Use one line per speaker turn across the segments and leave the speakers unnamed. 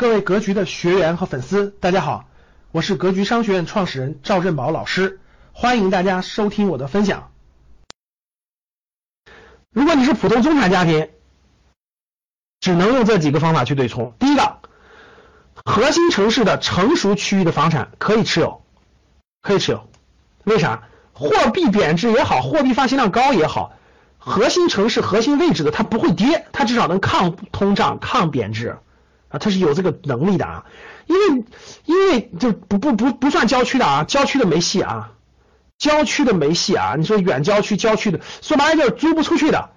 各位格局的学员和粉丝，大家好，我是格局商学院创始人赵振宝老师，欢迎大家收听我的分享。如果你是普通中产家庭，只能用这几个方法去对冲。第一个，核心城市的成熟区域的房产可以持有，可以持有，为啥？货币贬值也好，货币发行量高也好，核心城市、核心位置的它不会跌，它至少能抗通胀、抗贬值。啊，他是有这个能力的啊，因为因为就不不不不算郊区的啊，郊区的没戏啊，郊区的没戏啊，你说远郊区郊区的，说白了就是租不出去的，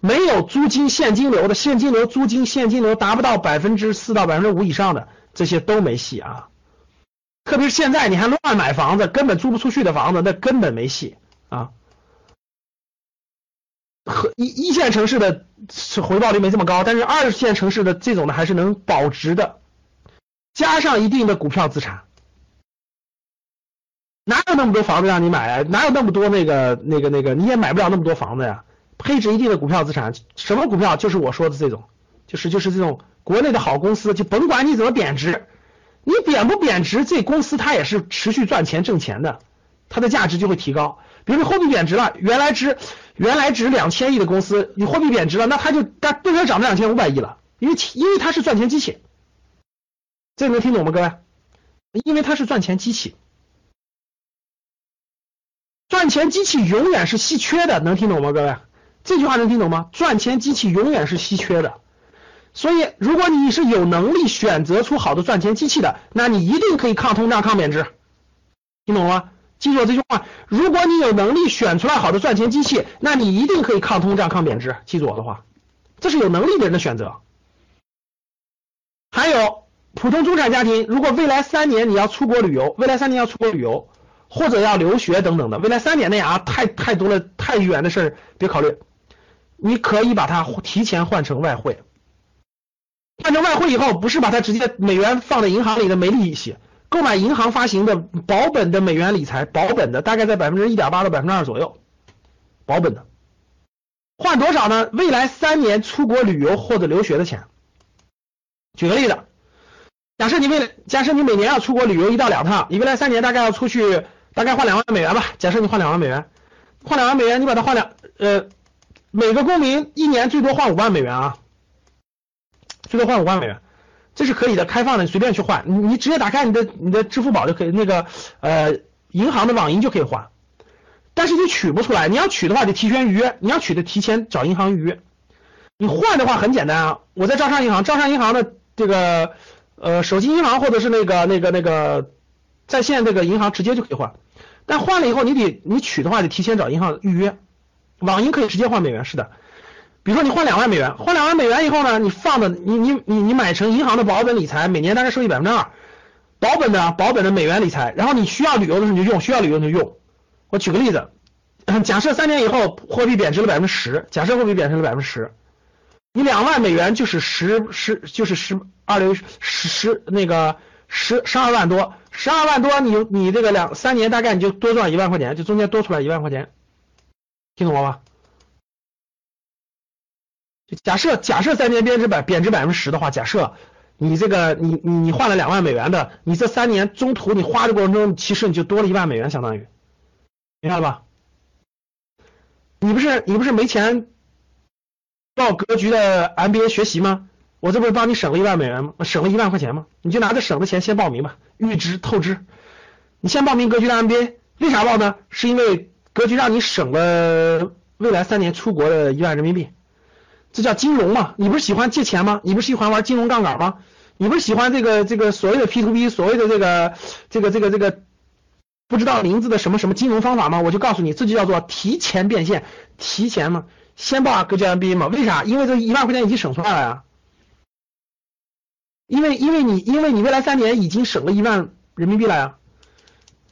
没有租金现金流的，现金流租金现金流达不到百分之四到百分之五以上的，这些都没戏啊，特别是现在你还乱买房子，根本租不出去的房子，那根本没戏啊。和一一线城市的回报率没这么高，但是二线城市的这种的还是能保值的，加上一定的股票资产，哪有那么多房子让你买啊？哪有那么多那个那个那个？你也买不了那么多房子呀。配置一定的股票资产，什么股票？就是我说的这种，就是就是这种国内的好公司，就甭管你怎么贬值，你贬不贬值，这公司它也是持续赚钱挣钱的，它的价值就会提高。比如说货币贬值了，原来值原来值两千亿的公司，你货币贬值了，那它就它为什么涨到两千五百亿了？因为因为它是赚钱机器，这能听懂吗，各位？因为它是赚钱机器，赚钱机器永远是稀缺的，能听懂吗，各位？这句话能听懂吗？赚钱机器永远是稀缺的，所以如果你是有能力选择出好的赚钱机器的，那你一定可以抗通胀、抗贬值，听懂了吗？记住我这句话，如果你有能力选出来好的赚钱机器，那你一定可以抗通胀、抗贬值。记住我的话，这是有能力的人的选择。还有普通中产家庭，如果未来三年你要出国旅游，未来三年要出国旅游或者要留学等等的，未来三年内啊，太太多了，太远的事儿别考虑。你可以把它提前换成外汇，换成外汇以后，不是把它直接美元放在银行里的没利息。购买银行发行的保本的美元理财，保本的大概在百分之一点八到百分之二左右，保本的，换多少呢？未来三年出国旅游或者留学的钱。举个例子，假设你未来假设你每年要出国旅游一到两趟，你未来三年大概要出去，大概换两万美元吧。假设你换两万美元，换两万美元，你把它换两呃，每个公民一年最多换五万美元啊，最多换五万美元。这是可以的，开放的，你随便去换，你你直接打开你的你的支付宝就可以，那个呃银行的网银就可以换，但是你取不出来，你要取的话得提前预约，你要取的提前找银行预约。你换的话很简单啊，我在招商银行，招商银行的这个呃手机银行或者是那个那个那个在线这个银行直接就可以换，但换了以后你得你取的话得提前找银行预约，网银可以直接换美元，是的。比如说你换两万美元，换两万美元以后呢，你放的你你你你买成银行的保本理财，每年大概收益百分之二，保本的保本的美元理财，然后你需要旅游的时候你就用，需要旅游你就用。我举个例子，假设三年以后货币贬值了百分之十，假设货币贬值了百分之十，你两万美元就是十十就是十二六十十那个十十二万多，十二万多你你这个两三年大概你就多赚一万块钱，就中间多出来一万块钱，听懂了吗假设假设三年贬值百贬值百分之十的话，假设你这个你你你换了两万美元的，你这三年中途你花的过程中，其实你就多了一万美元，相当于，明白了吧？你不是你不是没钱报格局的 MBA 学习吗？我这不是帮你省了一万美元吗？省了一万块钱吗？你就拿着省的钱先报名吧，预支透支，你先报名格局的 MBA，为啥报呢？是因为格局让你省了未来三年出国的一万人民币。这叫金融嘛？你不是喜欢借钱吗？你不是喜欢玩金融杠杆吗？你不是喜欢这个这个所谓的 P to P，所谓的这个这个这个这个不知道名字的什么什么金融方法吗？我就告诉你，这就叫做提前变现，提前嘛，先报个 MBA 嘛？为啥？因为这一万块钱已经省出来了呀。因为因为你因为你未来三年已经省了一万人民币了呀。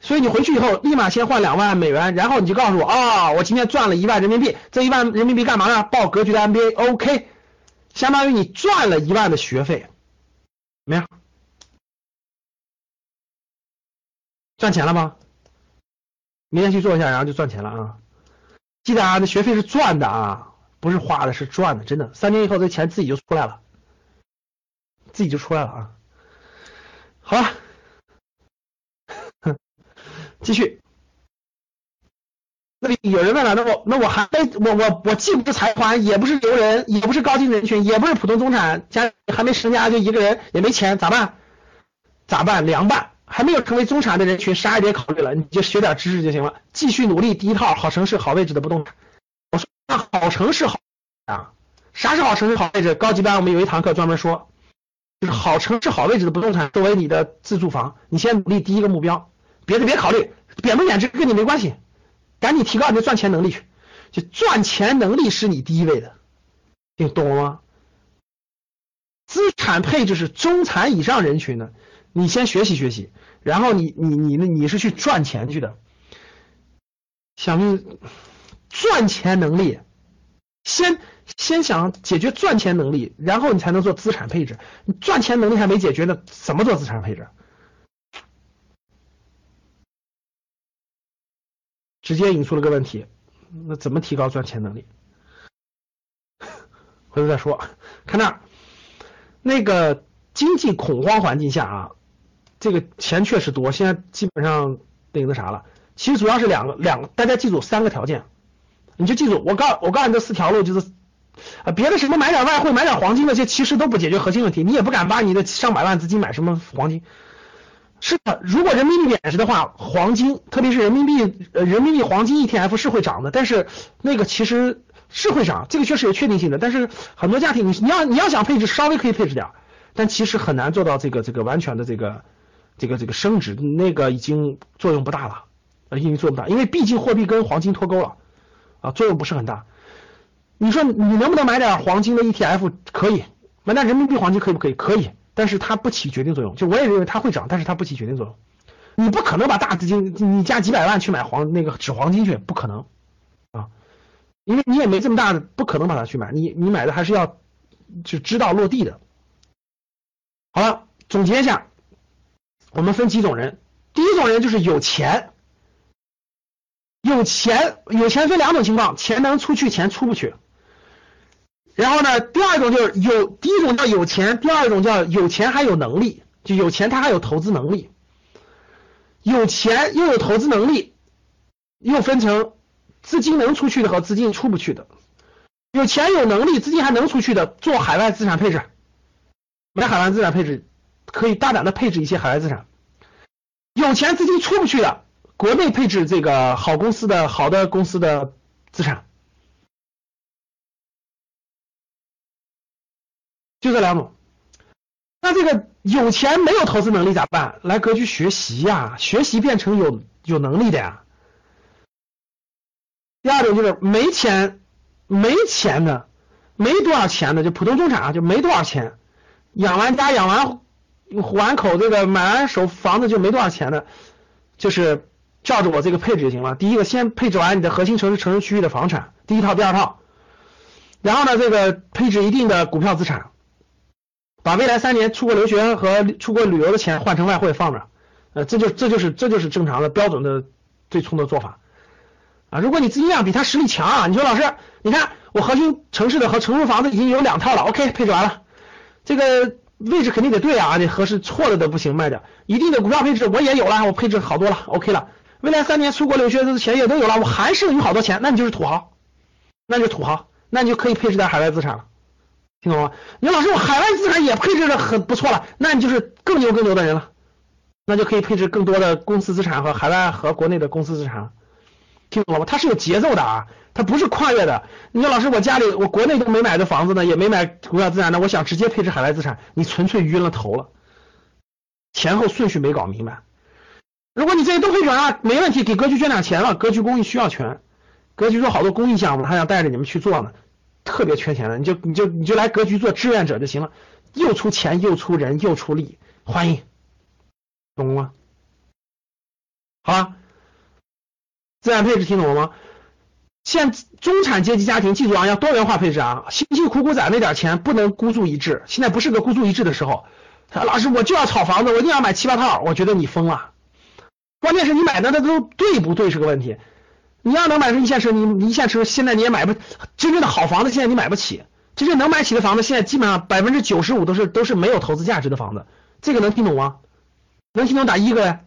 所以你回去以后，立马先换两万美元，然后你就告诉我啊，我今天赚了一万人民币，这一万人民币干嘛呢？报格局的 MBA，OK，相当于你赚了一万的学费，怎么样？赚钱了吗？明天去做一下，然后就赚钱了啊！记得啊，那学费是赚的啊，不是花的，是赚的，真的。三年以后这钱自己就出来了，自己就出来了啊！好了，继续。那里有人问了，那我那我还没我我我既不是财团，也不是牛人，也不是高净人群，也不是普通中产，家里还没成家就一个人，也没钱，咋办？咋办？凉拌。还没有成为中产的人群，啥也别考虑了，你就学点知识就行了，继续努力。第一套好城市、好位置的不动产。我说那好城市好啊？啥是好城市、好位置？高级班我们有一堂课专门说，就是好城市、好位置的不动产作为你的自住房，你先努力第一个目标，别的别考虑，贬不贬值跟你没关系，赶紧提高你的赚钱能力去，就赚钱能力是你第一位的，你懂了吗？资产配置是中产以上人群的。你先学习学习，然后你你你你是去赚钱去的，想赚钱能力，先先想解决赚钱能力，然后你才能做资产配置。你赚钱能力还没解决呢，怎么做资产配置？直接引出了个问题，那怎么提高赚钱能力？回头再说。看那那个经济恐慌环境下啊。这个钱确实多，现在基本上那个那啥了。其实主要是两个两个，大家记住三个条件，你就记住我告我告诉你这四条路就是啊，别的什么买点外汇、买点黄金那些，其实都不解决核心问题。你也不敢把你的上百万资金买什么黄金。是的，如果人民币贬值的话，黄金，特别是人民币呃人民币黄金 ETF 是会涨的，但是那个其实是会涨，这个确实有确定性的。但是很多家庭你你要你要想配置，稍微可以配置点，但其实很难做到这个这个完全的这个。这个这个升值那个已经作用不大了，已经作用不大，因为毕竟货币跟黄金脱钩了啊，作用不是很大。你说你能不能买点黄金的 ETF？可以，买点人民币黄金可以不可以？可以，但是它不起决定作用。就我也认为它会涨，但是它不起决定作用。你不可能把大资金，你加几百万去买黄那个纸黄金去，不可能啊，因为你也没这么大的，不可能把它去买。你你买的还是要就知道落地的。好了，总结一下。我们分几种人，第一种人就是有钱，有钱有钱分两种情况，钱能出去，钱出不去。然后呢，第二种就是有，第一种叫有钱，第二种叫有钱还有能力，就有钱他还有投资能力，有钱又有投资能力，又分成资金能出去的和资金出不去的。有钱有能力，资金还能出去的，做海外资产配置，买海外资产配置。可以大胆的配置一些海外资产，有钱资金出不去的，国内配置这个好公司的好的公司的资产，就这两种。那这个有钱没有投资能力咋办？来格局学习呀，学习变成有有能力的呀。第二种就是没钱没钱的，没多少钱的，就普通中产啊，就没多少钱，养完家养完。还口这个买完手房子就没多少钱的，就是照着我这个配置就行了。第一个先配置完你的核心城市城市区域的房产，第一套第二套，然后呢这个配置一定的股票资产，把未来三年出国留学和出国旅游的钱换成外汇放着，呃这就这就是这就是正常的标准的对冲的做法啊。如果你资金量比他实力强啊，你说老师，你看我核心城市的和城市房子已经有两套了，OK 配置完了，这个。位置肯定得对啊，你合适，错了的不行，卖掉。一定的股票配置我也有了，我配置好多了，OK 了。未来三年出国留学的钱也都有了，我还剩余好多钱，那你就是土豪，那就土豪，那你就可以配置点海外资产了，听懂吗？你说老师我海外资产也配置的很不错了，那你就是更牛更牛的人了，那就可以配置更多的公司资产和海外和国内的公司资产，听懂了吗？它是有节奏的啊。它不是跨越的。你说老师，我家里我国内都没买的房子呢，也没买股票资产呢，我想直接配置海外资产，你纯粹晕了头了，前后顺序没搞明白。如果你这些都配置完了，没问题，给格局捐点钱了。格局公益需要钱，格局做好多公益项目，他想带着你们去做呢，特别缺钱的，你就你就你就来格局做志愿者就行了，又出钱又出人又出力，欢迎，懂了吗？好了，资产配置听懂了吗？现中产阶级家庭，记住啊，要多元化配置啊，辛辛苦苦攒那点钱不能孤注一掷，现在不是个孤注一掷的时候。老师，我就要炒房子，我一定要买七八套，我觉得你疯了。关键是你买的那都对不对是个问题。你要能买上一线城市，你一线城市现在你也买不真正的好房子，现在你买不起。真正能买起的房子，现在基本上百分之九十五都是都是没有投资价值的房子。这个能听懂吗？能听懂打一个呗？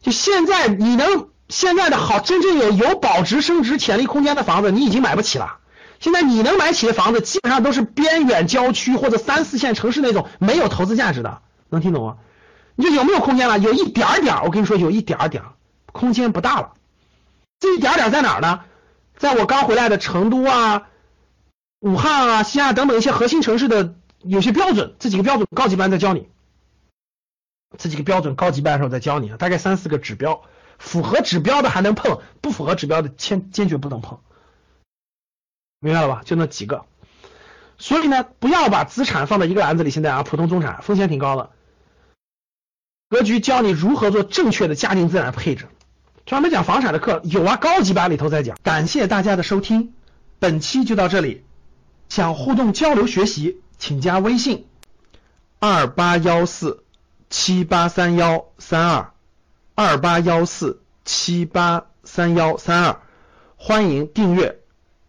就现在你能现在的好，真正有有保值升值潜力空间的房子，你已经买不起了。现在你能买起的房子，基本上都是边远郊区或者三四线城市那种没有投资价值的，能听懂吗？你说有没有空间了？有一点点，我跟你说有一点点，空间不大了。这一点点在哪儿呢？在我刚回来的成都啊、武汉啊、西安等等一些核心城市的有些标准，这几个标准高级班在教你，这几个标准高级班的时候在教你，大概三四个指标，符合指标的还能碰，不符合指标的坚坚决不能碰。明白了吧？就那几个，所以呢，不要把资产放在一个篮子里。现在啊，普通中产风险挺高的。格局教你如何做正确的家庭资产配置，专门讲房产的课有啊，高级班里头在讲。感谢大家的收听，本期就到这里。想互动交流学习，请加微信二八幺四七八三幺三二二八幺四七八三幺三二，欢迎订阅。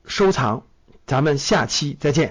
收藏，咱们下期再见。